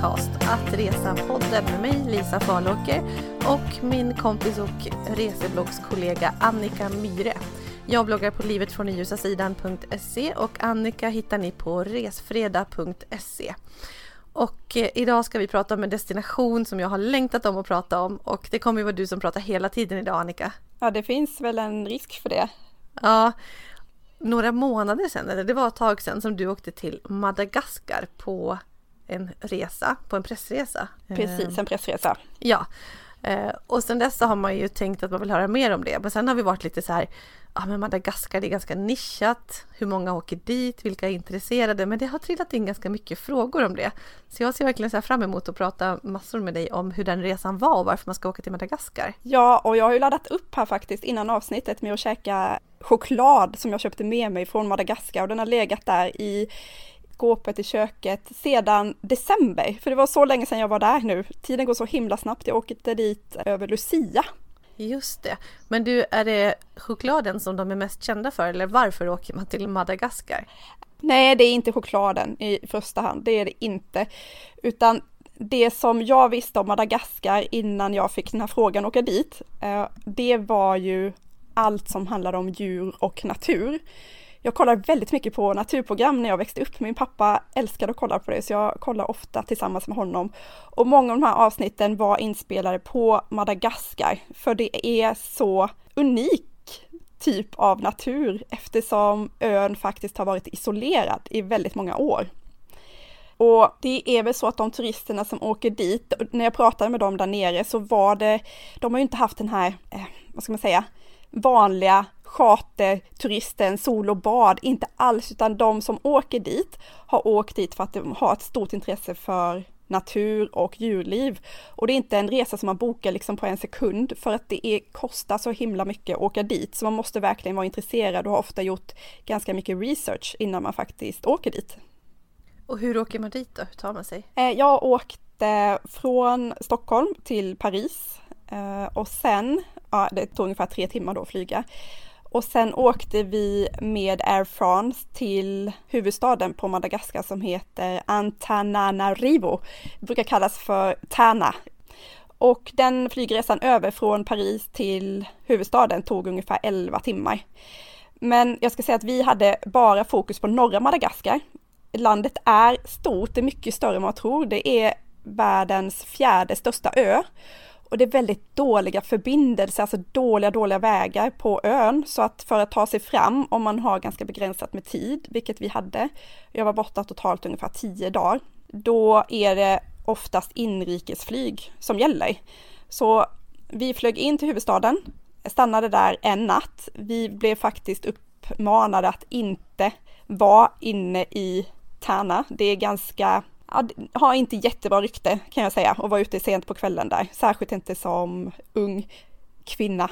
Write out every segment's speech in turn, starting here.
podcast Att resa-podden med mig Lisa Farlåker och min kompis och resebloggskollega Annika Myre. Jag bloggar på livetfrånljusa-sidan.se och Annika hittar ni på resfredag.se. Och eh, idag ska vi prata om en destination som jag har längtat om att prata om och det kommer ju vara du som pratar hela tiden idag Annika. Ja, det finns väl en risk för det. Ja, några månader sedan, eller det var ett tag sedan, som du åkte till Madagaskar på en resa, på en pressresa. Precis, en pressresa. Ja, eh, och sen dess så har man ju tänkt att man vill höra mer om det. Men sen har vi varit lite så här, ja men Madagaskar det är ganska nischat. Hur många åker dit? Vilka är intresserade? Men det har trillat in ganska mycket frågor om det. Så jag ser verkligen så fram emot att prata massor med dig om hur den resan var och varför man ska åka till Madagaskar. Ja, och jag har ju laddat upp här faktiskt innan avsnittet med att käka choklad som jag köpte med mig från Madagaskar och den har legat där i skåpet i köket sedan december, för det var så länge sedan jag var där nu. Tiden går så himla snabbt, jag åkte dit över Lucia. Just det. Men du, är det chokladen som de är mest kända för eller varför åker man till Madagaskar? Nej, det är inte chokladen i första hand, det är det inte. Utan det som jag visste om Madagaskar innan jag fick den här frågan åka dit, eh, det var ju allt som handlade om djur och natur jag kollar väldigt mycket på naturprogram när jag växte upp. Min pappa älskade att kolla på det, så jag kollar ofta tillsammans med honom. Och många av de här avsnitten var inspelade på Madagaskar, för det är så unik typ av natur eftersom ön faktiskt har varit isolerad i väldigt många år. Och det är väl så att de turisterna som åker dit, när jag pratade med dem där nere så var det, de har ju inte haft den här, eh, vad ska man säga, vanliga charterturisten, sol och bad, inte alls, utan de som åker dit har åkt dit för att de har ett stort intresse för natur och djurliv. Och det är inte en resa som man bokar liksom på en sekund för att det är, kostar så himla mycket att åka dit. Så man måste verkligen vara intresserad och har ofta gjort ganska mycket research innan man faktiskt åker dit. Och hur åker man dit då? Hur tar man sig? Eh, jag åkte från Stockholm till Paris eh, och sen, ja det tog ungefär tre timmar då att flyga. Och sen åkte vi med Air France till huvudstaden på Madagaskar som heter Antananarivo. Det brukar kallas för Tana. Och den flygresan över från Paris till huvudstaden tog ungefär 11 timmar. Men jag ska säga att vi hade bara fokus på norra Madagaskar. Landet är stort, det är mycket större än man tror. Det är världens fjärde största ö och det är väldigt dåliga förbindelser, alltså dåliga, dåliga vägar på ön. Så att för att ta sig fram, om man har ganska begränsat med tid, vilket vi hade, jag var borta totalt ungefär tio dagar, då är det oftast inrikesflyg som gäller. Så vi flög in till huvudstaden, stannade där en natt. Vi blev faktiskt uppmanade att inte vara inne i Tärna. Det är ganska ja, har inte jättebra rykte kan jag säga och vara ute sent på kvällen där. Särskilt inte som ung kvinna.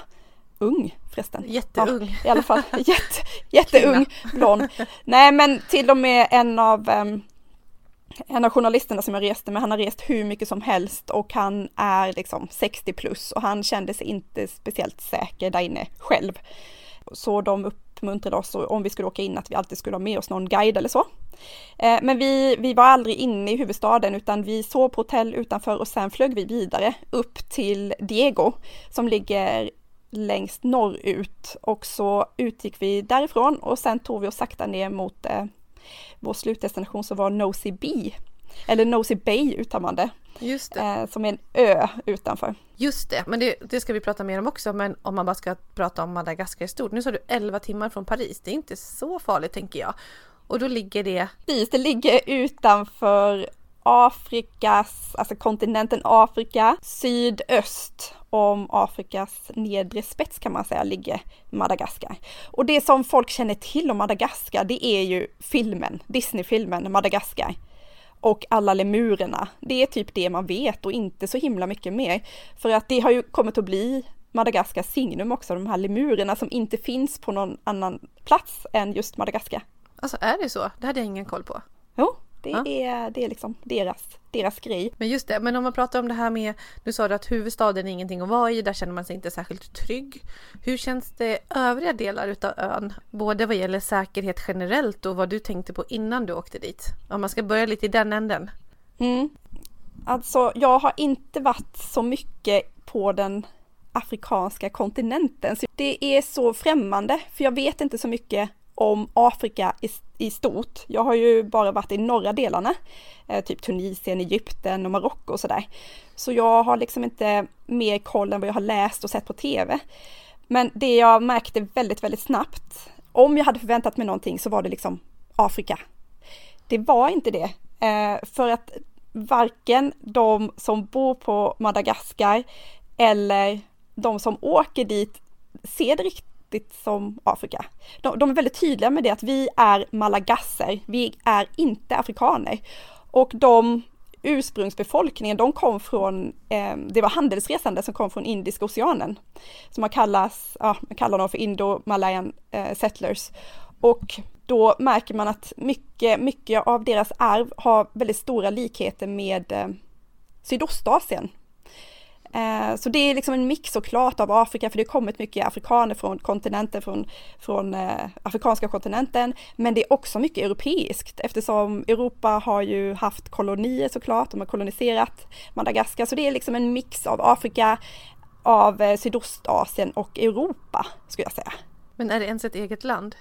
Ung förresten. Jätteung. Ja, I alla fall jätte, jätteung, blond. Nej men till och med en av um, en av journalisterna som jag reste med, han har rest hur mycket som helst och han är liksom 60 plus och han kände sig inte speciellt säker där inne själv. Så de upp uppmuntrade oss om vi skulle åka in att vi alltid skulle ha med oss någon guide eller så. Eh, men vi, vi var aldrig inne i huvudstaden utan vi sov på hotell utanför och sen flög vi vidare upp till Diego som ligger längst norrut och så utgick vi därifrån och sen tog vi oss sakta ner mot eh, vår slutdestination som var Nosy Bee eller Nosy Bay uttalar man det. Just det. Eh, som är en ö utanför. Just det, men det, det, ska vi prata mer om också. Men om man bara ska prata om Madagaskar i stort. Nu sa du 11 timmar från Paris. Det är inte så farligt tänker jag. Och då ligger det? Precis, det ligger utanför Afrikas, alltså kontinenten Afrika, sydöst om Afrikas nedre spets kan man säga ligger Madagaskar. Och det som folk känner till om Madagaskar det är ju filmen, Disneyfilmen Madagaskar och alla lemurerna. Det är typ det man vet och inte så himla mycket mer. För att det har ju kommit att bli Madagaskars signum också, de här lemurerna som inte finns på någon annan plats än just Madagaskar. Alltså är det så? Det hade jag ingen koll på. Jo, det, ja. är, det är liksom deras, deras grej. Men just det, men om man pratar om det här med, nu sa du att huvudstaden är ingenting att vara i, där känner man sig inte särskilt trygg. Hur känns det övriga delar utav ön? Både vad gäller säkerhet generellt och vad du tänkte på innan du åkte dit. Om man ska börja lite i den änden. Mm. Alltså, jag har inte varit så mycket på den afrikanska kontinenten. Så det är så främmande, för jag vet inte så mycket om Afrika i, i stort. Jag har ju bara varit i norra delarna, eh, typ Tunisien, Egypten och Marocko och sådär. Så jag har liksom inte mer koll än vad jag har läst och sett på tv. Men det jag märkte väldigt, väldigt snabbt, om jag hade förväntat mig någonting så var det liksom Afrika. Det var inte det, eh, för att varken de som bor på Madagaskar eller de som åker dit ser det riktigt som Afrika. De, de är väldigt tydliga med det att vi är malagasser, vi är inte afrikaner. Och de ursprungsbefolkningen, de kom från, eh, det var handelsresande som kom från Indiska oceanen. Som man kallas, ja, man kallar dem för Indo-Malayan eh, settlers. Och då märker man att mycket, mycket av deras arv har väldigt stora likheter med eh, Sydostasien. Eh, så det är liksom en mix såklart av Afrika, för det har kommit mycket afrikaner från kontinenten, från, från eh, afrikanska kontinenten, men det är också mycket europeiskt eftersom Europa har ju haft kolonier såklart, de har koloniserat Madagaskar, så det är liksom en mix av Afrika, av eh, Sydostasien och Europa, skulle jag säga. Men är det ens ett eget land?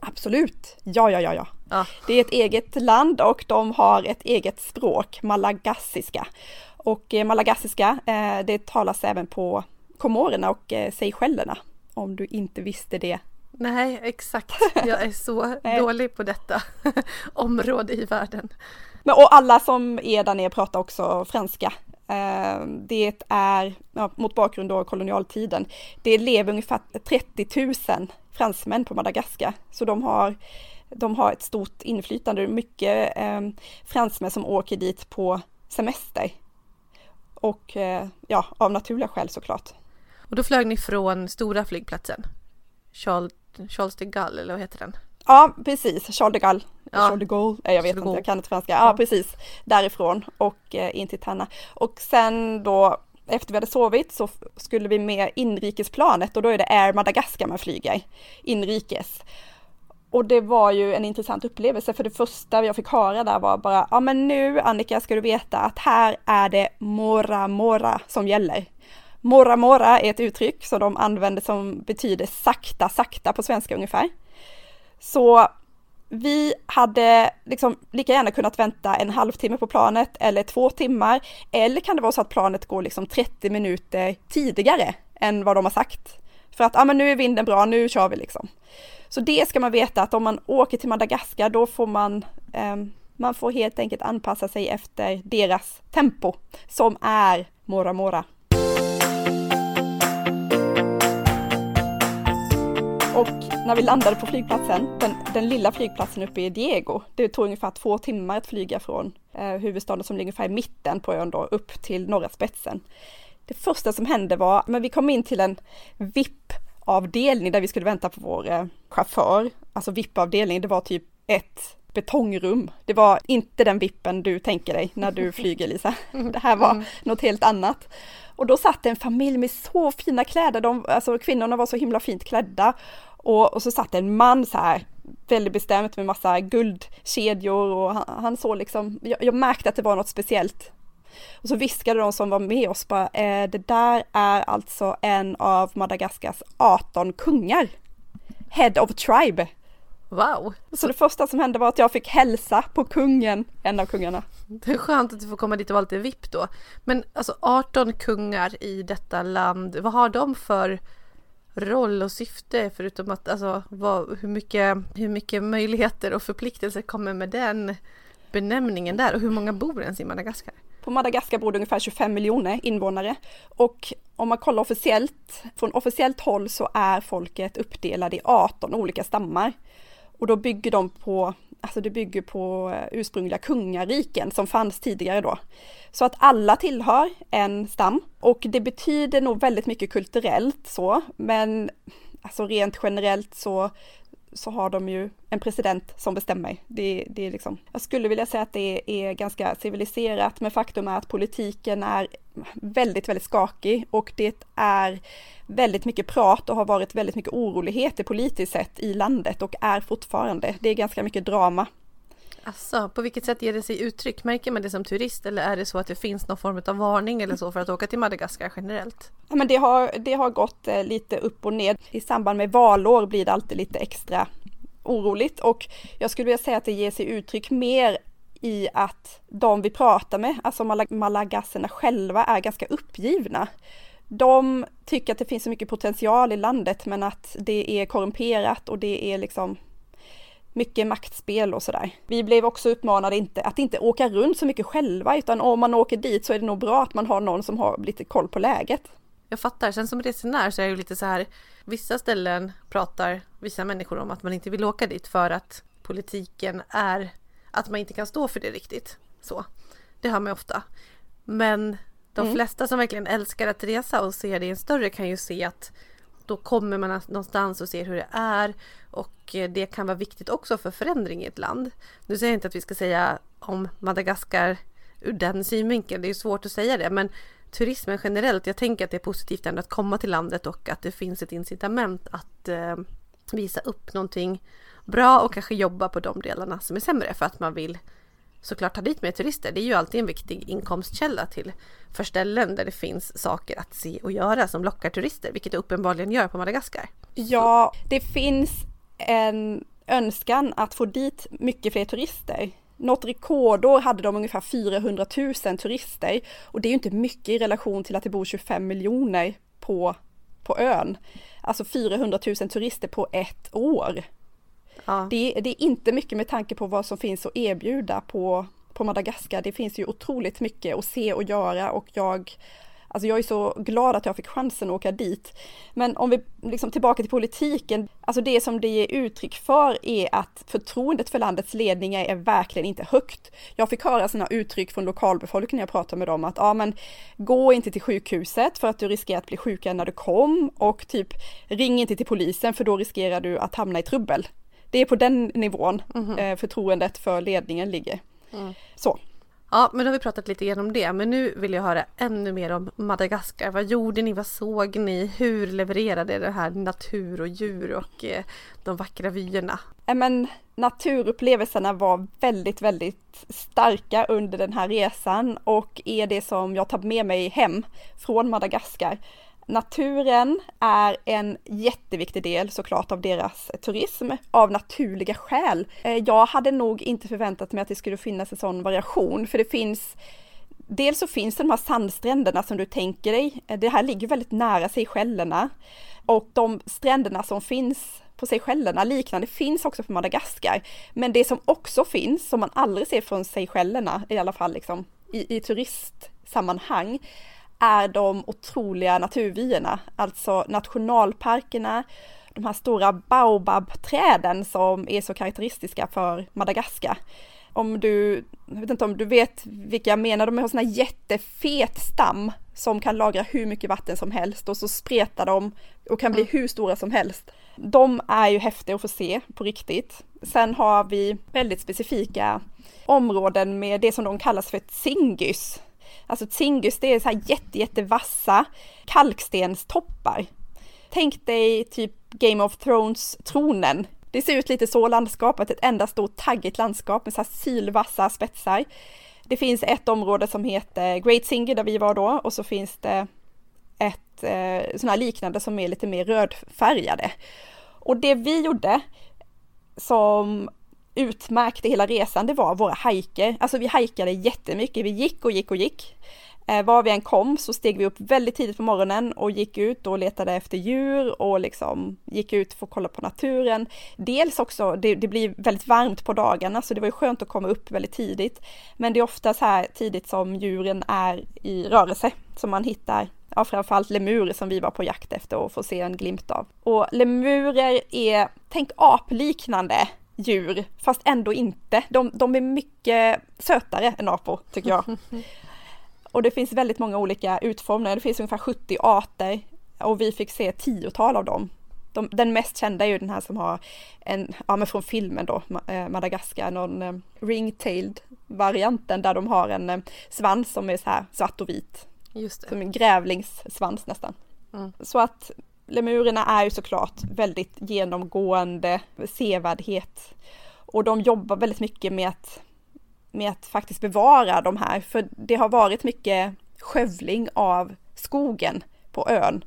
Absolut, ja, ja, ja, ja. ja. Det är ett eget land och de har ett eget språk, malagassiska. Och eh, malagassiska, eh, det talas även på Komorerna och eh, Seychellerna, om du inte visste det. Nej, exakt. Jag är så dålig på detta område i världen. Men, och alla som är där nere pratar också franska. Det är, ja, mot bakgrund av kolonialtiden, det lever ungefär 30 000 fransmän på Madagaskar. Så de har, de har ett stort inflytande, mycket eh, fransmän som åker dit på semester. Och eh, ja, av naturliga skäl såklart. Och då flög ni från stora flygplatsen? Charles, Charles de Gaulle, eller vad heter den? Ja, precis. Charles de Gaulle. Ja. Charles de Gaulle, jag vet inte, jag kan inte franska. Ja, precis. Därifrån och eh, in till Tanna. Och sen då efter vi hade sovit så skulle vi med inrikesplanet och då är det Air Madagaskar man flyger inrikes. Och det var ju en intressant upplevelse för det första jag fick höra där var bara, ja men nu Annika ska du veta att här är det mora mora som gäller. Mora mora är ett uttryck som de använder som betyder sakta sakta på svenska ungefär. Så vi hade liksom lika gärna kunnat vänta en halvtimme på planet eller två timmar. Eller kan det vara så att planet går liksom 30 minuter tidigare än vad de har sagt. För att, ja men nu är vinden bra, nu kör vi liksom. Så det ska man veta att om man åker till Madagaskar då får man, eh, man får helt enkelt anpassa sig efter deras tempo som är Mora Mora. Och när vi landade på flygplatsen, den, den, lilla flygplatsen uppe i Diego, det tog ungefär två timmar att flyga från eh, huvudstaden som ligger ungefär i mitten på ön då, upp till norra spetsen. Det första som hände var, men vi kom in till en vip VIP-avdelning där vi skulle vänta på vår eh, chaufför. Alltså VIP-avdelning, det var typ ett betongrum. Det var inte den vippen du tänker dig när du flyger Lisa. Det här var mm. något helt annat. Och då satt en familj med så fina kläder, de, alltså kvinnorna var så himla fint klädda. Och, och så satt en man så här väldigt bestämt med massa guldkedjor och han, han såg liksom, jag, jag, märkte att det var något speciellt. Och så viskade de som var med oss bara, eh, det där är alltså en av Madagaskars 18 kungar. Head of tribe. Wow! Så det första som hände var att jag fick hälsa på kungen, en av kungarna. Det är skönt att du får komma dit och vara lite VIP då. Men alltså 18 kungar i detta land, vad har de för roll och syfte förutom att alltså vad, hur, mycket, hur mycket möjligheter och förpliktelser kommer med den benämningen där och hur många bor ens i Madagaskar? På Madagaskar bor det ungefär 25 miljoner invånare och om man kollar officiellt, från officiellt håll så är folket uppdelade i 18 olika stammar. Och då bygger de på, alltså det bygger på eh, ursprungliga kungariken som fanns tidigare då. Så att alla tillhör en stam och det betyder nog väldigt mycket kulturellt så, men alltså rent generellt så, så har de ju en president som bestämmer. Det, det är liksom, jag skulle vilja säga att det är ganska civiliserat, men faktum är att politiken är väldigt, väldigt skakig och det är väldigt mycket prat och har varit väldigt mycket oroligheter politiskt sett i landet och är fortfarande. Det är ganska mycket drama. Alltså, på vilket sätt ger det sig uttryck? Märker man det som turist eller är det så att det finns någon form av varning eller så för att åka till Madagaskar generellt? Ja, men det, har, det har gått eh, lite upp och ner. I samband med valår blir det alltid lite extra oroligt och jag skulle vilja säga att det ger sig uttryck mer i att de vi pratar med, alltså malagasserna själva, är ganska uppgivna. De tycker att det finns så mycket potential i landet men att det är korrumperat och det är liksom mycket maktspel och sådär. Vi blev också uppmanade inte, att inte åka runt så mycket själva utan om man åker dit så är det nog bra att man har någon som har lite koll på läget. Jag fattar, sen som resenär så är det ju lite så här, vissa ställen pratar vissa människor om att man inte vill åka dit för att politiken är att man inte kan stå för det riktigt. Så, det hör man ofta. Men de mm. flesta som verkligen älskar att resa och ser det i en större kan ju se att då kommer man någonstans och ser hur det är och eh, det kan vara viktigt också för förändring i ett land. Nu säger jag inte att vi ska säga om Madagaskar ur den synvinkeln, det är svårt att säga det, men turismen generellt, jag tänker att det är positivt ändå att komma till landet och att det finns ett incitament att eh, visa upp någonting bra och kanske jobba på de delarna som är sämre för att man vill såklart ta dit mer turister. Det är ju alltid en viktig inkomstkälla till för ställen där det finns saker att se och göra som lockar turister, vilket det uppenbarligen gör på Madagaskar. Ja, det finns en önskan att få dit mycket fler turister. Något rekordår hade de ungefär 400 000 turister och det är ju inte mycket i relation till att det bor 25 miljoner på, på ön. Alltså 400 000 turister på ett år. Ja. Det, det, är inte mycket med tanke på vad som finns att erbjuda på, på Madagaskar. Det finns ju otroligt mycket att se och göra och jag Alltså jag är så glad att jag fick chansen att åka dit. Men om vi liksom tillbaka till politiken, alltså det som det ger uttryck för är att förtroendet för landets ledningar är verkligen inte högt. Jag fick höra sådana uttryck från lokalbefolkningen när jag pratade med dem att ja men gå inte till sjukhuset för att du riskerar att bli sjukare när du kom och typ ring inte till polisen för då riskerar du att hamna i trubbel. Det är på den nivån mm -hmm. förtroendet för ledningen ligger. Mm. Så. Ja, men då har vi pratat lite grann om det. Men nu vill jag höra ännu mer om Madagaskar. Vad gjorde ni? Vad såg ni? Hur levererade det här natur och djur och eh, de vackra vyerna? Men naturupplevelserna var väldigt, väldigt starka under den här resan och är det som jag tar med mig hem från Madagaskar. Naturen är en jätteviktig del såklart av deras turism av naturliga skäl. Eh, jag hade nog inte förväntat mig att det skulle finnas en sån variation för det finns Dels så finns det de här sandstränderna som du tänker dig. Eh, det här ligger väldigt nära Seychellerna och de stränderna som finns på Seychellerna liknande finns också på Madagaskar. Men det som också finns, som man aldrig ser från Seychellerna, i alla fall liksom i, i turistsammanhang, är de otroliga naturvyerna, alltså nationalparkerna, de här stora baobabträden som är så karaktäristiska för Madagaskar. Om du, jag vet inte om du vet vilka jag menar, de har sån här jättefet stam som kan lagra hur mycket vatten som helst och så spretar de och kan bli mm. hur stora som helst. De är ju häftiga att få se på riktigt. Sen har vi väldigt specifika områden med det som de kallas för tsingys, Alltså Tsingus det är så här jätte, jättevassa kalkstenstoppar. Tänk dig typ Game of Thrones-tronen. Det ser ut lite så landskapet, ett enda stort taggigt landskap med så här sylvassa spetsar. Det finns ett område som heter Great Singer där vi var då och så finns det ett eh, sådana här liknande som är lite mer rödfärgade. Och det vi gjorde som utmärkte hela resan, det var våra hajker. Alltså vi hajkade jättemycket, vi gick och gick och gick. Eh, var vi än kom så steg vi upp väldigt tidigt på morgonen och gick ut och letade efter djur och liksom gick ut för att kolla på naturen. Dels också, det, det blir väldigt varmt på dagarna så det var ju skönt att komma upp väldigt tidigt. Men det är ofta så här tidigt som djuren är i rörelse som man hittar ja, framförallt lemurer som vi var på jakt efter och får se en glimt av. Och lemurer är, tänk apliknande djur, fast ändå inte. De, de är mycket sötare än apor, tycker jag. Och det finns väldigt många olika utformningar, det finns ungefär 70 arter och vi fick se tiotal av dem. De, den mest kända är ju den här som har en, ja men från filmen då, eh, Madagaskar, någon eh, ringtailed varianten där de har en eh, svans som är så här svart och vit. Just det. Som en grävlingssvans nästan. Mm. Så att lemurerna är ju såklart väldigt genomgående sevärdhet. Och de jobbar väldigt mycket med att, med att faktiskt bevara de här, för det har varit mycket skövling av skogen på ön.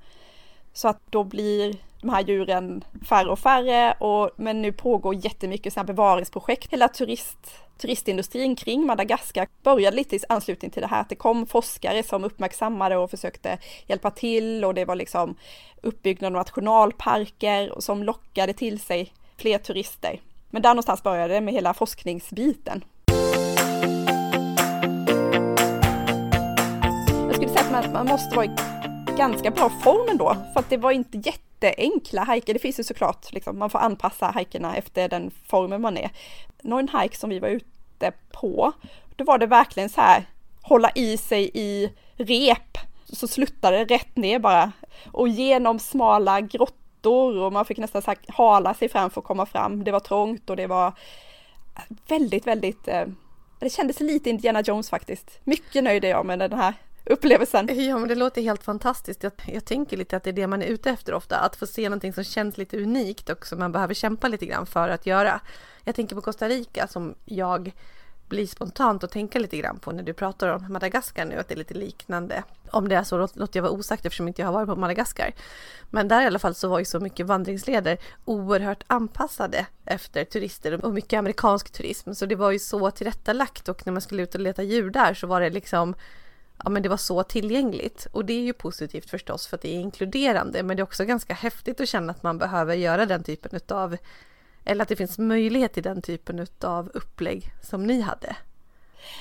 Så att då blir de här djuren färre och färre, och, men nu pågår jättemycket sådana bevaringsprojekt. Hela turist, turistindustrin kring Madagaskar började lite i anslutning till det här, att det kom forskare som uppmärksammade och försökte hjälpa till och det var liksom uppbyggnad av nationalparker som lockade till sig fler turister. Men där någonstans började det med hela forskningsbiten. Jag skulle säga att man måste vara ganska bra form ändå, för att det var inte jätteenkla hajker. Det finns ju såklart, liksom, man får anpassa hajkerna efter den formen man är. Någon hajk som vi var ute på, då var det verkligen så här, hålla i sig i rep, så sluttade det rätt ner bara. Och genom smala grottor och man fick nästan så hala sig fram för att komma fram. Det var trångt och det var väldigt, väldigt eh, det kändes lite Indiana Jones faktiskt. Mycket nöjd är jag med den här upplevelsen. Ja, men det låter helt fantastiskt. Jag, jag, tänker lite att det är det man är ute efter ofta, att få se någonting som känns lite unikt och som man behöver kämpa lite grann för att göra. Jag tänker på Costa Rica som jag blir spontant att tänka lite grann på när du pratar om Madagaskar nu, att det är lite liknande. Om det är så låter jag vara osagt eftersom inte jag har varit på Madagaskar. Men där i alla fall så var ju så mycket vandringsleder oerhört anpassade efter turister och mycket amerikansk turism. Så det var ju så tillrättalagt och när man skulle ut och leta djur där så var det liksom ja men det var så tillgängligt. Och det är ju positivt förstås för att det är inkluderande men det är också ganska häftigt att känna att man behöver göra den typen utav eller att det finns möjlighet till den typen utav upplägg som ni hade.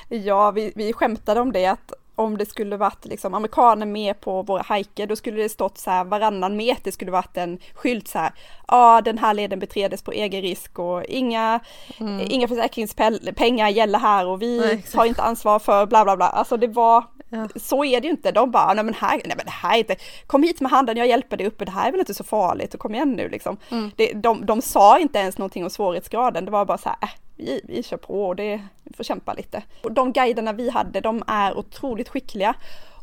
Ja, vi, vi skämtade om det att om det skulle varit liksom amerikaner med på våra hajker, då skulle det stått så här varannan meter skulle varit en skylt så här. Ja, ah, den här leden beträdes på egen risk och inga, mm. inga försäkringspengar gäller här och vi Nej, tar inte ansvar för bla bla bla. Alltså det var, ja. så är det ju inte. De bara, nej men här, nej men det här är inte, kom hit med handen, jag hjälper dig uppe, det här är väl inte så farligt, och kom igen nu liksom. Mm. Det, de, de sa inte ens någonting om svårighetsgraden, det var bara så här, äh, vi, vi kör på och det, vi får kämpa lite. Och de guiderna vi hade, de är otroligt skickliga.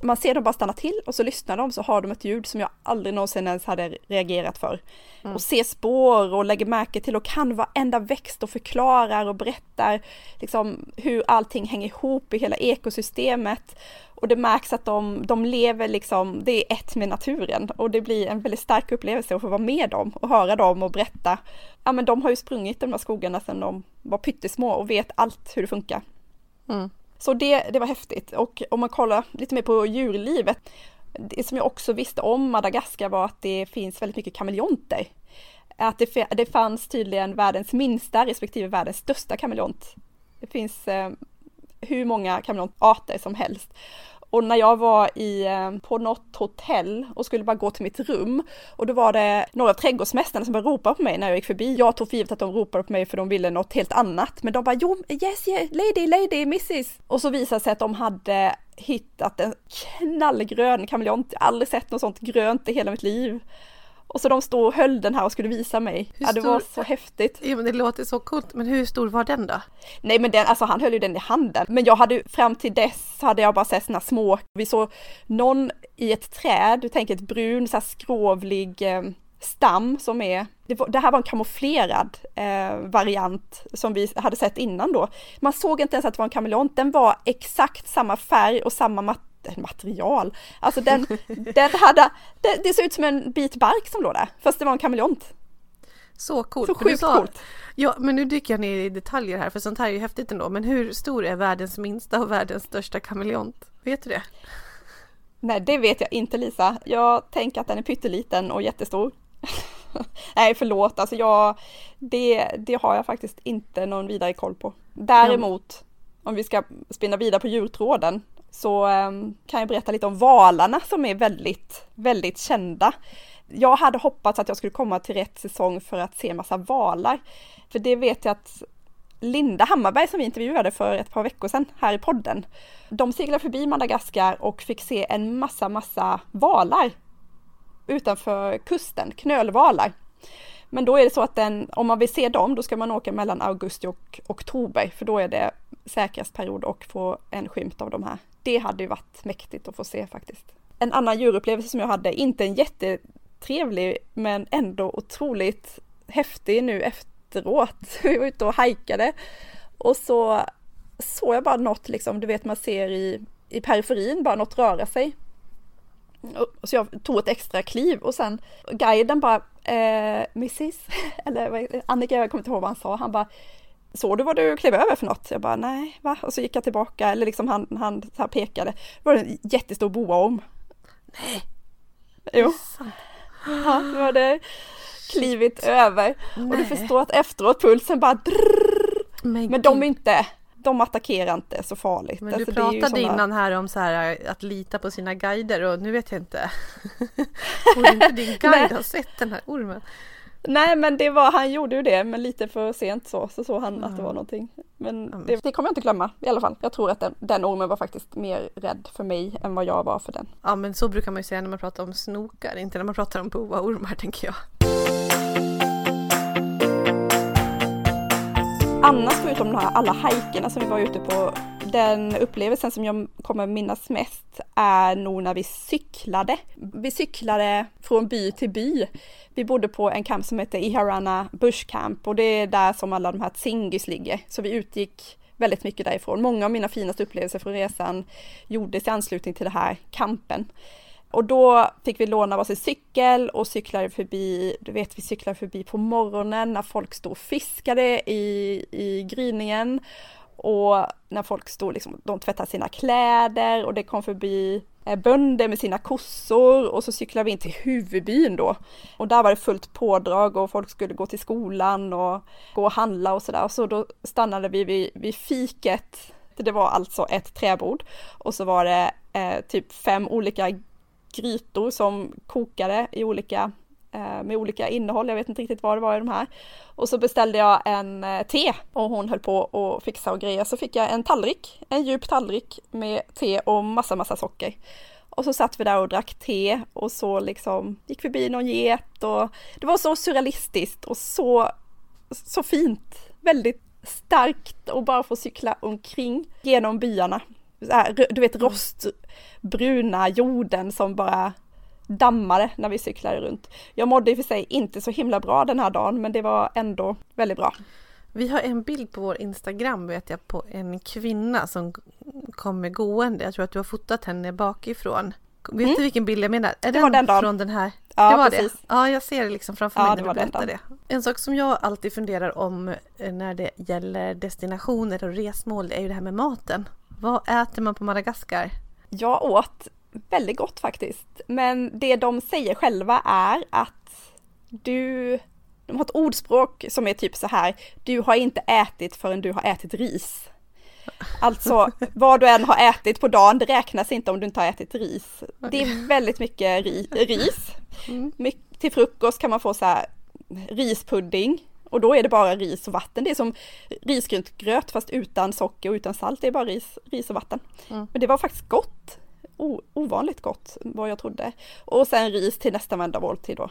Man ser dem bara stanna till och så lyssnar de så har de ett ljud som jag aldrig någonsin ens hade reagerat för. Mm. Och ser spår och lägger märke till och kan varenda växt och förklarar och berättar liksom hur allting hänger ihop i hela ekosystemet. Och det märks att de, de lever liksom, det är ett med naturen och det blir en väldigt stark upplevelse att få vara med dem och höra dem och berätta. Ja men de har ju sprungit de här skogarna sedan de var pyttesmå och vet allt hur det funkar. Mm. Så det, det var häftigt och om man kollar lite mer på djurlivet, det som jag också visste om Madagaskar var att det finns väldigt mycket kameleonter. Att det, det fanns tydligen världens minsta respektive världens största kameleont. Det finns eh, hur många kameleontarter som helst. Och när jag var i, eh, på något hotell och skulle bara gå till mitt rum och då var det några trädgårdsmästarna som började ropa på mig när jag gick förbi. Jag tog för givet att de ropade på mig för de ville något helt annat. Men de bara jo, yes, yes, lady, lady, mrs. Och så visade det sig att de hade hittat en knallgrön kameleont. Jag har aldrig sett något sånt grönt i hela mitt liv. Och så de stod och höll den här och skulle visa mig. Hur ja, det var så häftigt. Ja, men det låter så coolt. Men hur stor var den då? Nej, men den, alltså han höll ju den i handen. Men jag hade fram till dess hade jag bara sett sådana små. Vi såg någon i ett träd, du tänker ett brun, så här skrovlig eh, stam som är, det, var, det, här var en kamouflerad eh, variant som vi hade sett innan då. Man såg inte ens att det var en kameleont, den var exakt samma färg och samma mat material. Alltså den, den hade, det, det såg ut som en bit bark som låg där, fast det var en kameleont. Så coolt. Så sjukt sa, coolt. Ja, men nu dyker jag ner i detaljer här, för sånt här är ju häftigt ändå. Men hur stor är världens minsta och världens största kameleont? Vet du det? Nej, det vet jag inte Lisa. Jag tänker att den är pytteliten och jättestor. Nej, förlåt, alltså jag, det, det har jag faktiskt inte någon vidare koll på. Däremot, om vi ska spinna vidare på djurtråden, så ehm, kan jag berätta lite om valarna som är väldigt, väldigt kända. Jag hade hoppats att jag skulle komma till rätt säsong för att se massa valar. För det vet jag att Linda Hammarberg som vi intervjuade för ett par veckor sedan här i podden. De seglade förbi Madagaskar och fick se en massa, massa valar utanför kusten, knölvalar. Men då är det så att den, om man vill se dem, då ska man åka mellan augusti och oktober, för då är det säkrast period och få en skymt av de här. Det hade ju varit mäktigt att få se faktiskt. En annan djurupplevelse som jag hade, inte en jättetrevlig, men ändå otroligt häftig nu efteråt. Vi var ute och hajkade och så såg jag bara något liksom, du vet man ser i, i periferin bara något röra sig. Så jag tog ett extra kliv och sen guiden bara, eh, Mrs, eller Annika, jag kommer inte ihåg vad han sa, han bara, såg du vad du klev över för något? Jag bara, nej, va? Och så gick jag tillbaka, eller liksom han, han så pekade. Det var en jättestor boaorm. Nej! Jo. Ja, det var det klivit över. Nej. Och du förstår att efteråt pulsen bara drrrr, Men, Men de är inte, de attackerar inte så farligt. Men du alltså, pratade såna... innan här om så här att lita på sina guider och nu vet jag inte. Borde inte din guide ha sett den här ormen? Nej men det var, han gjorde ju det men lite för sent så, så såg han mm. att det var någonting. Men det, det, kommer jag inte glömma i alla fall. Jag tror att den, den ormen var faktiskt mer rädd för mig än vad jag var för den. Ja men så brukar man ju säga när man pratar om snokar, inte när man pratar om boaormar tänker jag. Annars förutom de här alla hajkerna som vi var ute på, den upplevelsen som jag kommer minnas mest är nog när vi cyklade. Vi cyklade från by till by. Vi bodde på en camp som heter Iharana Bush Camp och det är där som alla de här tsingis ligger. Så vi utgick väldigt mycket därifrån. Många av mina finaste upplevelser från resan gjordes i anslutning till den här campen. Och då fick vi låna varsin cykel och cyklade förbi, du vet vi cyklade förbi på morgonen när folk stod och fiskade i, i gryningen. Och när folk stod liksom, de tvättade sina kläder och det kom förbi eh, bönder med sina kossor och så cyklade vi in till huvudbyn då. Och där var det fullt pådrag och folk skulle gå till skolan och gå och handla och sådär. Så då stannade vi vid, vid fiket. Det var alltså ett träbord och så var det eh, typ fem olika grytor som kokade i olika, Eh, med olika innehåll. Jag vet inte riktigt vad det var i de här. Och så beställde jag en eh, te och hon höll på och fixa och greja. Så fick jag en tallrik, en djup tallrik med te och massa, massa socker. Och så satt vi där och drack te och så liksom gick förbi någon get och det var så surrealistiskt och så, så fint. Väldigt starkt och bara få cykla omkring genom byarna. Här, du vet rostbruna jorden som bara dammade när vi cyklade runt. Jag mådde i och för sig inte så himla bra den här dagen men det var ändå väldigt bra. Vi har en bild på vår Instagram vet jag på en kvinna som kommer gående. Jag tror att du har fotat henne bakifrån. Vet mm. du vilken bild jag menar? Är det den, den dagen. från den här? Ja, det var precis. det. Ja, jag ser det liksom framför mig ja, när du berättar det. En sak som jag alltid funderar om eh, när det gäller destinationer och resmål är ju det här med maten. Vad äter man på Madagaskar? Jag åt väldigt gott faktiskt. Men det de säger själva är att du, de har ett ordspråk som är typ så här, du har inte ätit förrän du har ätit ris. Alltså vad du än har ätit på dagen, det räknas inte om du inte har ätit ris. Det är väldigt mycket ri ris. Mm. Till frukost kan man få så här rispudding och då är det bara ris och vatten. Det är som risgrynsgröt fast utan socker och utan salt. Det är bara ris, ris och vatten. Mm. Men det var faktiskt gott. O, ovanligt gott vad jag trodde. Och sen ris till nästa vända måltid då.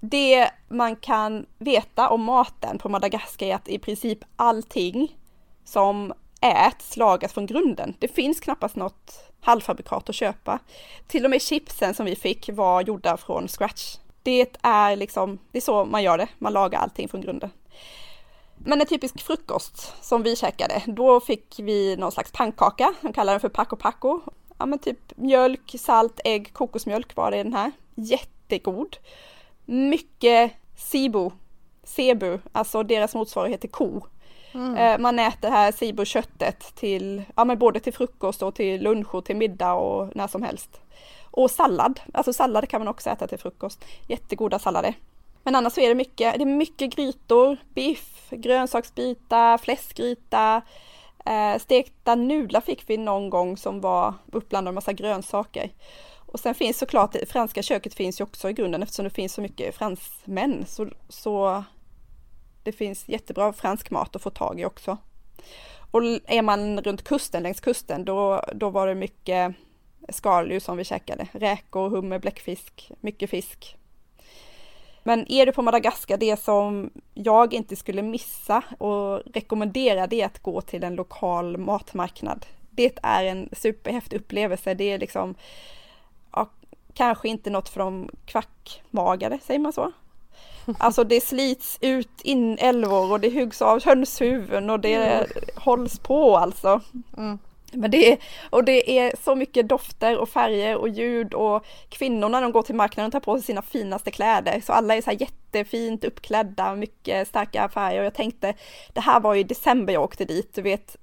Det man kan veta om maten på Madagaskar är att i princip allting som äts lagas från grunden. Det finns knappast något halvfabrikat att köpa. Till och med chipsen som vi fick var gjorda från scratch. Det är liksom, det är så man gör det, man lagar allting från grunden. Men en typisk frukost som vi käkade, då fick vi någon slags pannkaka, de kallar den för paco paco. Ja men typ mjölk, salt, ägg, kokosmjölk var det i den här. Jättegod. Mycket sibo, cebu, alltså deras motsvarighet till ko. Mm. Eh, man äter här sibo-köttet till, ja men både till frukost och till lunch och till middag och när som helst. Och sallad, alltså sallad kan man också äta till frukost. Jättegoda sallader. Men annars så är det mycket, det är mycket grytor, biff, grönsaksbitar, fläskgryta, eh, stekta nudlar fick vi någon gång som var uppblandade med massa grönsaker. Och sen finns såklart, det franska köket finns ju också i grunden eftersom det finns så mycket fransmän så, så det finns jättebra fransk mat att få tag i också. Och är man runt kusten, längs kusten, då, då var det mycket skaldjur som vi käkade. Räkor, hummer, bläckfisk, mycket fisk. Men är du på Madagaskar, det som jag inte skulle missa och rekommendera det är att gå till en lokal matmarknad. Det är en superhäftig upplevelse. Det är liksom ja, kanske inte något för de kvackmagade, säger man så? Alltså det slits ut in älvor och det huggs av hönshuvuden och det mm. hålls på alltså. Mm. Men det är, och det är så mycket dofter och färger och ljud och kvinnorna de går till marknaden tar på sig sina finaste kläder. Så alla är så här jättefint uppklädda, mycket starka färger. Och jag tänkte, det här var ju i december jag åkte dit, du vet,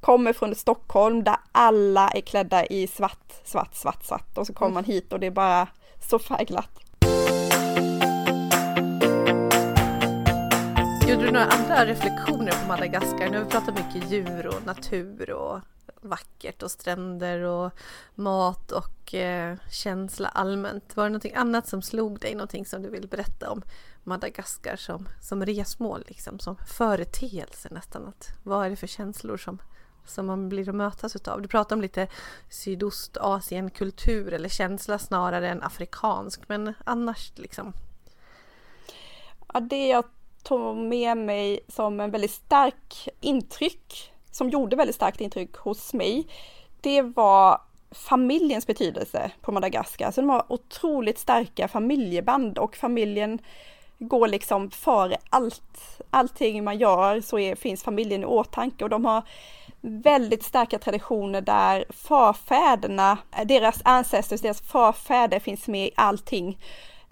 kommer från Stockholm där alla är klädda i svart, svart, svart, svart. Och så kommer man hit och det är bara så färgglatt. Gjorde du några andra reflektioner på Madagaskar? Nu har vi pratat mycket djur och natur och vackert och stränder och mat och eh, känsla allmänt. Var det någonting annat som slog dig? Någonting som du vill berätta om Madagaskar som, som resmål, liksom, som företeelse nästan? Att, vad är det för känslor som, som man blir att mötas utav? Du pratar om lite Sydostasien-kultur eller känsla snarare än afrikansk, men annars liksom? Ja, det jag tog med mig som en väldigt stark intryck som gjorde väldigt starkt intryck hos mig, det var familjens betydelse på Madagaskar. Så de har otroligt starka familjeband och familjen går liksom före allt. Allting man gör så är, finns familjen i åtanke och de har väldigt starka traditioner där förfäderna, deras ancestors, deras förfäder finns med i allting.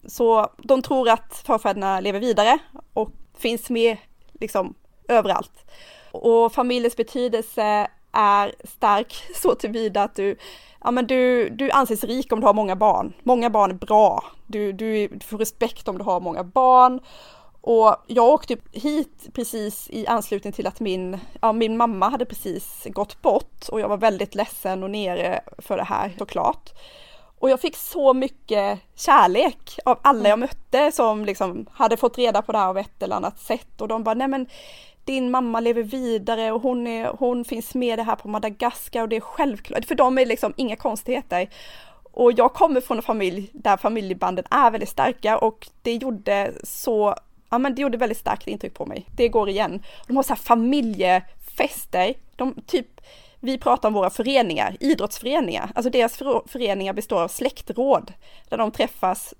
Så de tror att förfäderna lever vidare och finns med liksom överallt. Och familjens betydelse är stark så tillvida att du, ja men du, du anses rik om du har många barn. Många barn är bra. Du, du, du får respekt om du har många barn. Och jag åkte hit precis i anslutning till att min, ja, min mamma hade precis gått bort och jag var väldigt ledsen och nere för det här såklart. Och jag fick så mycket kärlek av alla jag mötte som liksom hade fått reda på det här av ett eller annat sätt och de bara, nej men din mamma lever vidare och hon, är, hon finns med det här på Madagaskar och det är självklart, för dem är liksom inga konstigheter. Och jag kommer från en familj där familjebanden är väldigt starka och det gjorde så, ja men det gjorde väldigt starkt intryck på mig. Det går igen. De har så här familjefester, de typ vi pratar om våra föreningar, idrottsföreningar, alltså deras föreningar består av släktråd där de träffas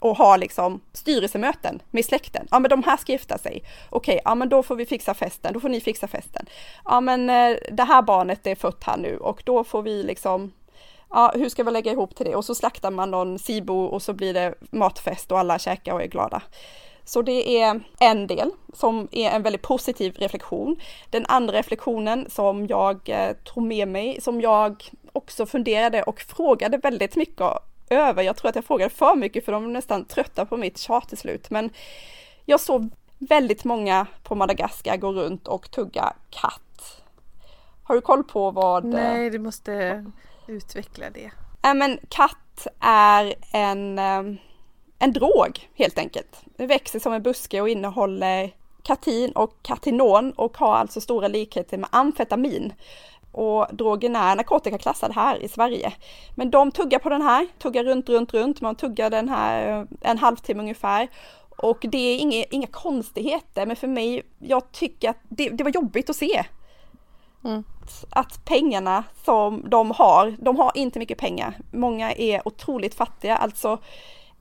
och har liksom styrelsemöten med släkten. Ja men de här ska gifta sig. Okej, ja men då får vi fixa festen, då får ni fixa festen. Ja men eh, det här barnet är fött här nu och då får vi liksom Ja, hur ska vi lägga ihop till det? Och så slaktar man någon sibo och så blir det matfest och alla käkar och är glada. Så det är en del som är en väldigt positiv reflektion. Den andra reflektionen som jag eh, tog med mig, som jag också funderade och frågade väldigt mycket över. Jag tror att jag frågade för mycket för de var nästan trötta på mitt tjat till slut. Men jag såg väldigt många på Madagaskar gå runt och tugga katt. Har du koll på vad? Nej, du måste utveckla det. Äh, men katt är en, eh, en drog helt enkelt. Det växer som en buske och innehåller katin och katinon och har alltså stora likheter med amfetamin och drogen är narkotikaklassad här i Sverige. Men de tuggar på den här, tuggar runt, runt, runt. Man tuggar den här en halvtimme ungefär. Och det är inga, inga konstigheter, men för mig, jag tycker att det, det var jobbigt att se. Mm. Att pengarna som de har, de har inte mycket pengar. Många är otroligt fattiga, alltså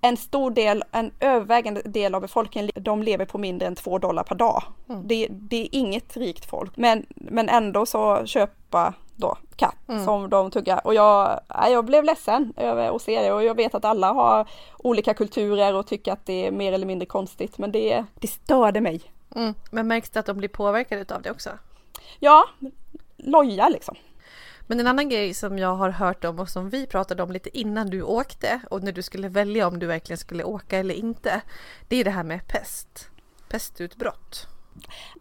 en stor del, en övervägande del av befolkningen, de lever på mindre än två dollar per dag. Mm. Det, det, är inget rikt folk, men, men ändå så köpa då katt mm. som de tuggar. Och jag, jag blev ledsen över att se det och jag vet att alla har olika kulturer och tycker att det är mer eller mindre konstigt, men det, det störde mig. Mm. Men märks det att de blir påverkade av det också? Ja, loja liksom. Men en annan grej som jag har hört om och som vi pratade om lite innan du åkte och när du skulle välja om du verkligen skulle åka eller inte. Det är det här med pest. Pestutbrott.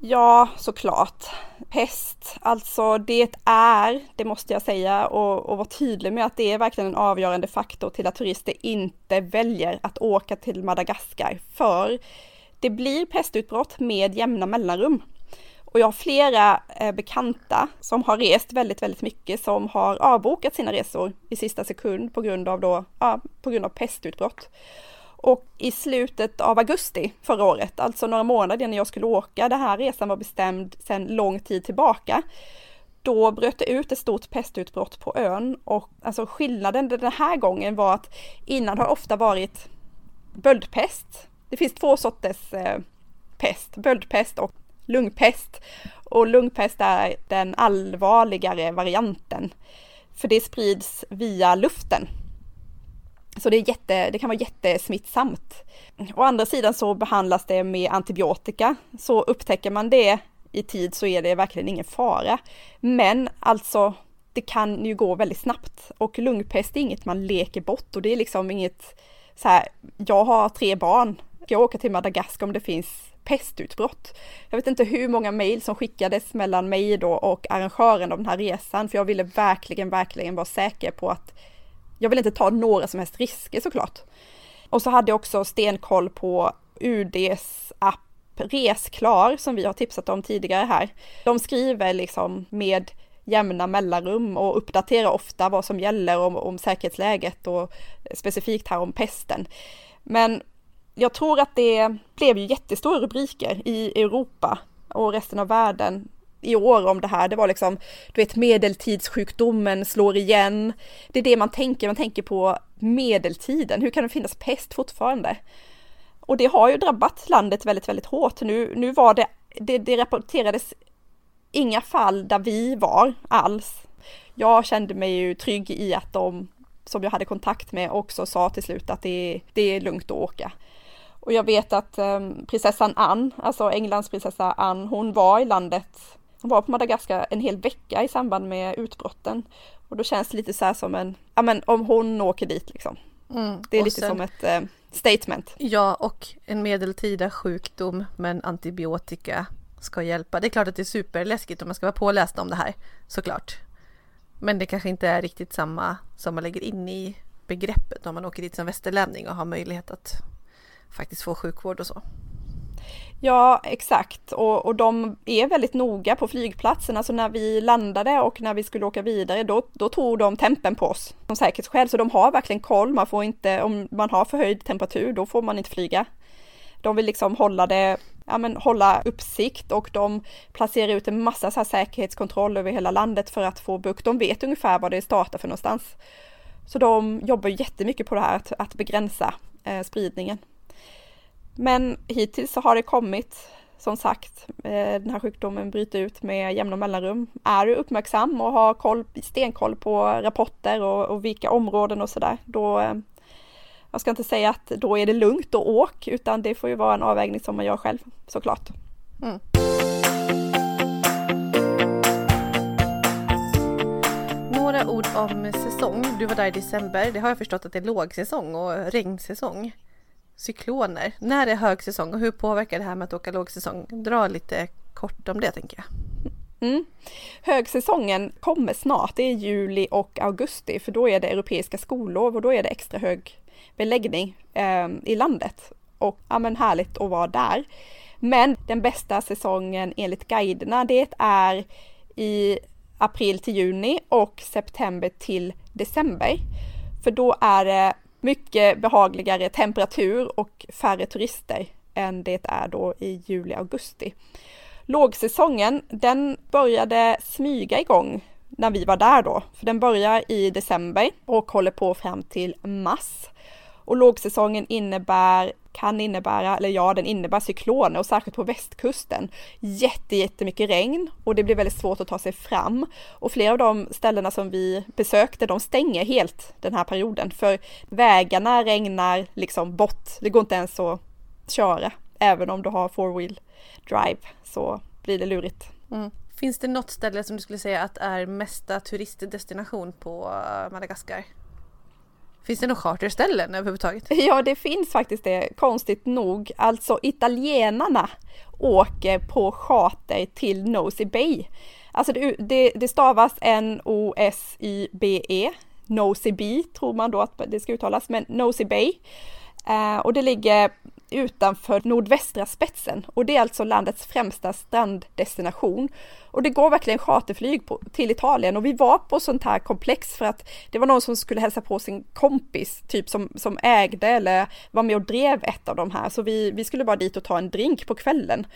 Ja, såklart. Pest, alltså det är, det måste jag säga och, och vara tydlig med att det är verkligen en avgörande faktor till att turister inte väljer att åka till Madagaskar. För det blir pestutbrott med jämna mellanrum. Och jag har flera eh, bekanta som har rest väldigt, väldigt mycket som har avbokat sina resor i sista sekund på grund av då, ja, på grund av pestutbrott. Och i slutet av augusti förra året, alltså några månader innan jag skulle åka, den här resan var bestämd sedan lång tid tillbaka, då bröt det ut ett stort pestutbrott på ön och alltså skillnaden den här gången var att innan har ofta varit böldpest det finns två sorters eh, pest, böldpest och lungpest. Och lungpest är den allvarligare varianten. För det sprids via luften. Så det, är jätte, det kan vara jättesmittsamt. Å andra sidan så behandlas det med antibiotika. Så upptäcker man det i tid så är det verkligen ingen fara. Men alltså, det kan ju gå väldigt snabbt och lungpest är inget man leker bort och det är liksom inget så här, jag har tre barn, jag åker till Madagaskar om det finns pestutbrott. Jag vet inte hur många mejl som skickades mellan mig då och arrangören av den här resan, för jag ville verkligen, verkligen vara säker på att jag vill inte ta några som helst risker såklart. Och så hade jag också stenkoll på UDs app Resklar som vi har tipsat om tidigare här. De skriver liksom med jämna mellanrum och uppdaterar ofta vad som gäller om, om säkerhetsläget och specifikt här om pesten. Men jag tror att det blev ju jättestora rubriker i Europa och resten av världen i år om det här. Det var liksom, du vet, medeltidssjukdomen slår igen. Det är det man tänker, man tänker på medeltiden. Hur kan det finnas pest fortfarande? Och det har ju drabbat landet väldigt, väldigt hårt. Nu, nu var det, det, det rapporterades inga fall där vi var alls. Jag kände mig ju trygg i att de som jag hade kontakt med också sa till slut att det, det är lugnt att åka. Och jag vet att um, prinsessan Anne, alltså Englands prinsessa Anne, hon var i landet, hon var på Madagaskar en hel vecka i samband med utbrotten. Och då känns det lite så här som en, ja men om hon åker dit liksom. Mm, det är lite sen, som ett uh, statement. Ja, och en medeltida sjukdom men antibiotika ska hjälpa. Det är klart att det är superläskigt om man ska vara påläst om det här, såklart. Men det kanske inte är riktigt samma som man lägger in i begreppet om man åker dit som västerlänning och har möjlighet att faktiskt få sjukvård och så. Ja, exakt. Och, och de är väldigt noga på flygplatsen. Alltså när vi landade och när vi skulle åka vidare, då, då tog de tempen på oss som säkerhetsskäl. Så de har verkligen koll. Man får inte, om man har förhöjd temperatur, då får man inte flyga. De vill liksom hålla det, ja men hålla uppsikt och de placerar ut en massa så här säkerhetskontroll över hela landet för att få bukt. De vet ungefär var det startar för någonstans. Så de jobbar jättemycket på det här att, att begränsa eh, spridningen. Men hittills så har det kommit, som sagt, eh, den här sjukdomen bryter ut med jämna mellanrum. Är du uppmärksam och har koll, stenkoll på rapporter och, och vilka områden och sådär, då eh, jag ska inte säga att då är det lugnt och åk, utan det får ju vara en avvägning som man gör själv såklart. Mm. Några ord om säsong. Du var där i december. Det har jag förstått att det är lågsäsong och regnsäsong cykloner. När är högsäsong och hur påverkar det här med att åka lågsäsong? Dra lite kort om det tänker jag. Mm. Högsäsongen kommer snart, det är juli och augusti för då är det europeiska skollov och då är det extra hög beläggning eh, i landet. Och ja men härligt att vara där. Men den bästa säsongen enligt guiderna det är i april till juni och september till december. För då är det mycket behagligare temperatur och färre turister än det är då i juli-augusti. Lågsäsongen, den började smyga igång när vi var där då, för den börjar i december och håller på fram till mars. Och lågsäsongen innebär, kan innebära, eller ja, den innebär cykloner och särskilt på västkusten. Jätte, jättemycket regn och det blir väldigt svårt att ta sig fram. Och flera av de ställena som vi besökte, de stänger helt den här perioden för vägarna regnar liksom bort. Det går inte ens att köra. Även om du har four wheel drive så blir det lurigt. Mm. Finns det något ställe som du skulle säga att är mesta turistdestination på eh, Madagaskar? Finns det några charterställen överhuvudtaget? Ja, det finns faktiskt det, konstigt nog. Alltså italienarna åker på charter till Nosy Bay. Alltså det, det, det stavas N-O-S-Y-B-E. Nosy Bay tror man då att det ska uttalas, men Nosy Bay. Eh, och det ligger utanför nordvästra spetsen och det är alltså landets främsta stranddestination. Och det går verkligen charterflyg på, till Italien och vi var på sånt här komplex för att det var någon som skulle hälsa på sin kompis, typ som, som ägde eller var med och drev ett av de här, så vi, vi skulle bara dit och ta en drink på kvällen.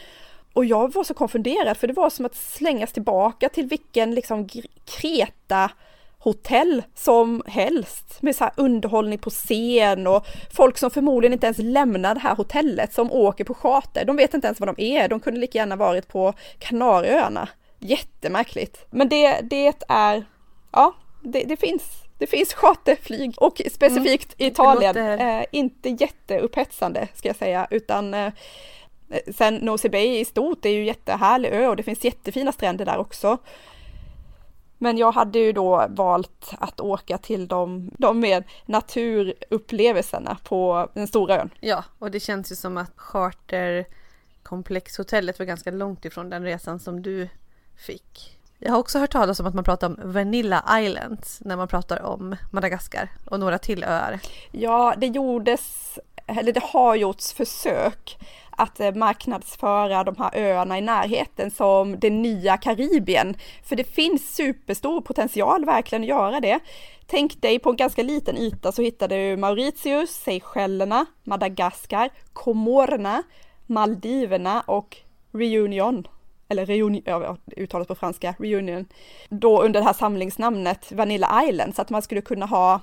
Och jag var så konfunderad för det var som att slängas tillbaka till vilken liksom Kreta hotell som helst med så här underhållning på scen och folk som förmodligen inte ens lämnar det här hotellet som åker på charter. De vet inte ens vad de är. De kunde lika gärna varit på Kanarieöarna. Jättemärkligt. Men det, det är, ja, det, det finns det finns charterflyg och specifikt mm, Italien, låter... eh, inte jätteupphetsande ska jag säga, utan eh, sen Nosy Bay i stort är ju jättehärlig ö och det finns jättefina stränder där också. Men jag hade ju då valt att åka till de, de mer naturupplevelserna på den stora ön. Ja, och det känns ju som att charterkomplexhotellet var ganska långt ifrån den resan som du fick. Jag har också hört talas om att man pratar om Vanilla Islands när man pratar om Madagaskar och några till öar. Ja, det gjordes, eller det har gjorts försök att eh, marknadsföra de här öarna i närheten som det nya Karibien. För det finns superstor potential verkligen att göra det. Tänk dig på en ganska liten yta så hittar du Mauritius, Seychellerna, Madagaskar, Komorerna, Maldiverna och Reunion eller reunion, ja, uttalas på franska, reunion, då under det här samlingsnamnet Vanilla Island, så att man skulle kunna ha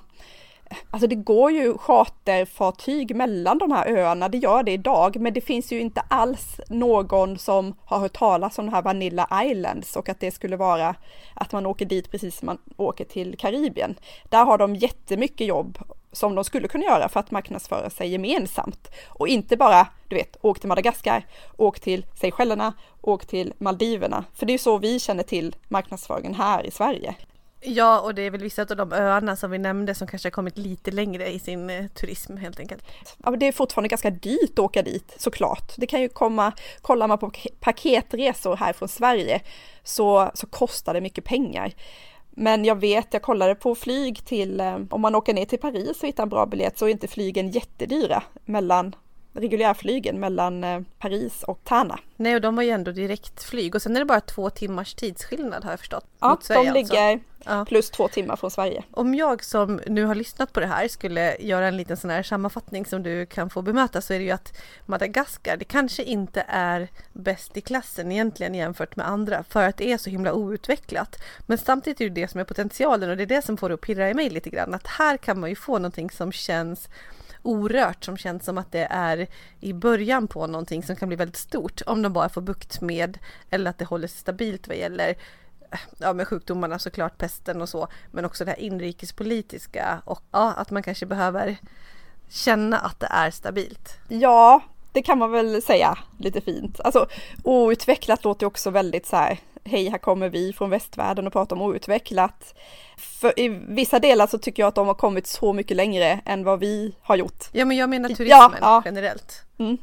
Alltså det går ju charterfartyg mellan de här öarna, det gör det idag, men det finns ju inte alls någon som har hört talas om de här Vanilla Islands och att det skulle vara att man åker dit precis som man åker till Karibien. Där har de jättemycket jobb som de skulle kunna göra för att marknadsföra sig gemensamt och inte bara, du vet, åk till Madagaskar, åk till Seychellerna, åk till Maldiverna, för det är så vi känner till marknadsföringen här i Sverige. Ja, och det är väl vissa av de öarna som vi nämnde som kanske har kommit lite längre i sin eh, turism helt enkelt. Ja, men det är fortfarande ganska dyrt att åka dit såklart. Det kan ju komma, kollar man på paketresor här från Sverige så, så kostar det mycket pengar. Men jag vet, jag kollade på flyg till, eh, om man åker ner till Paris och hittar en bra biljett så är inte flygen jättedyra mellan reguljärflygen mellan eh, Paris och Tana. Nej, och de var ju ändå direktflyg och sen är det bara två timmars tidsskillnad har jag förstått. Ja, de alltså. ligger alltså. Plus två timmar från Sverige. Om jag som nu har lyssnat på det här skulle göra en liten sån här sammanfattning som du kan få bemöta så är det ju att Madagaskar, det kanske inte är bäst i klassen egentligen jämfört med andra för att det är så himla outvecklat. Men samtidigt är det det som är potentialen och det är det som får det att pirra i mig lite grann att här kan man ju få någonting som känns orört som känns som att det är i början på någonting som kan bli väldigt stort om de bara får bukt med eller att det håller sig stabilt vad gäller ja, med sjukdomarna såklart, pesten och så, men också det här inrikespolitiska och ja, att man kanske behöver känna att det är stabilt. Ja, det kan man väl säga lite fint. Alltså outvecklat låter också väldigt så här, hej här kommer vi från västvärlden och pratar om outvecklat. För i vissa delar så tycker jag att de har kommit så mycket längre än vad vi har gjort. Ja men jag menar turismen ja, ja. generellt. Mm,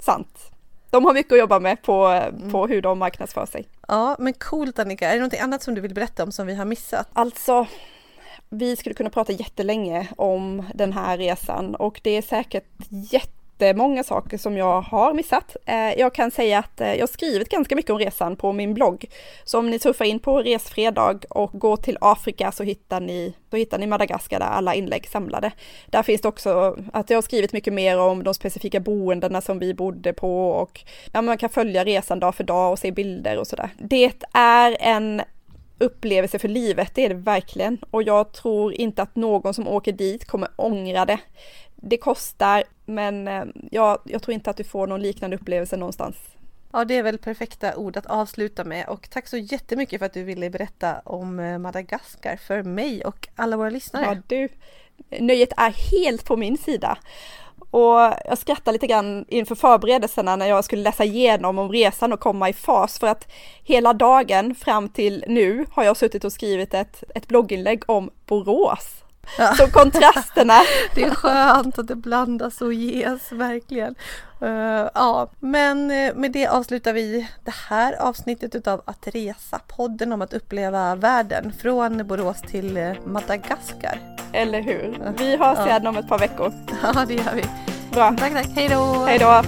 sant. De har mycket att jobba med på, mm. på hur de marknadsför sig. Ja men coolt Annika, är det något annat som du vill berätta om som vi har missat? Alltså vi skulle kunna prata jättelänge om den här resan och det är säkert jätte jättemånga saker som jag har missat. Eh, jag kan säga att eh, jag har skrivit ganska mycket om resan på min blogg. Så om ni surfar in på Resfredag och går till Afrika så hittar ni, då hittar ni Madagaskar där alla inlägg samlade. Där finns det också att jag har skrivit mycket mer om de specifika boendena som vi bodde på och ja, man kan följa resan dag för dag och se bilder och sådär. Det är en upplevelse för livet, det är det verkligen. Och jag tror inte att någon som åker dit kommer ångra det det kostar, men eh, jag, jag tror inte att du får någon liknande upplevelse någonstans. Ja, det är väl perfekta ord att avsluta med och tack så jättemycket för att du ville berätta om eh, Madagaskar för mig och alla våra lyssnare. Ja, du, nöjet är helt på min sida. Och jag skrattar lite grann inför förberedelserna när jag skulle läsa igenom om resan och komma i fas för att hela dagen fram till nu har jag suttit och skrivit ett, ett blogginlägg om Borås. Ja. Så kontrasterna. det är skönt att det blandas och ges, verkligen. Uh, ja, men eh, med det avslutar vi det här avsnittet utav Att resa, podden om att uppleva världen från Borås till eh, Madagaskar. Eller hur? Vi hörs igen om ett par veckor. Ja, det gör vi. Bra. Tack, tack. Hej då! Hej då!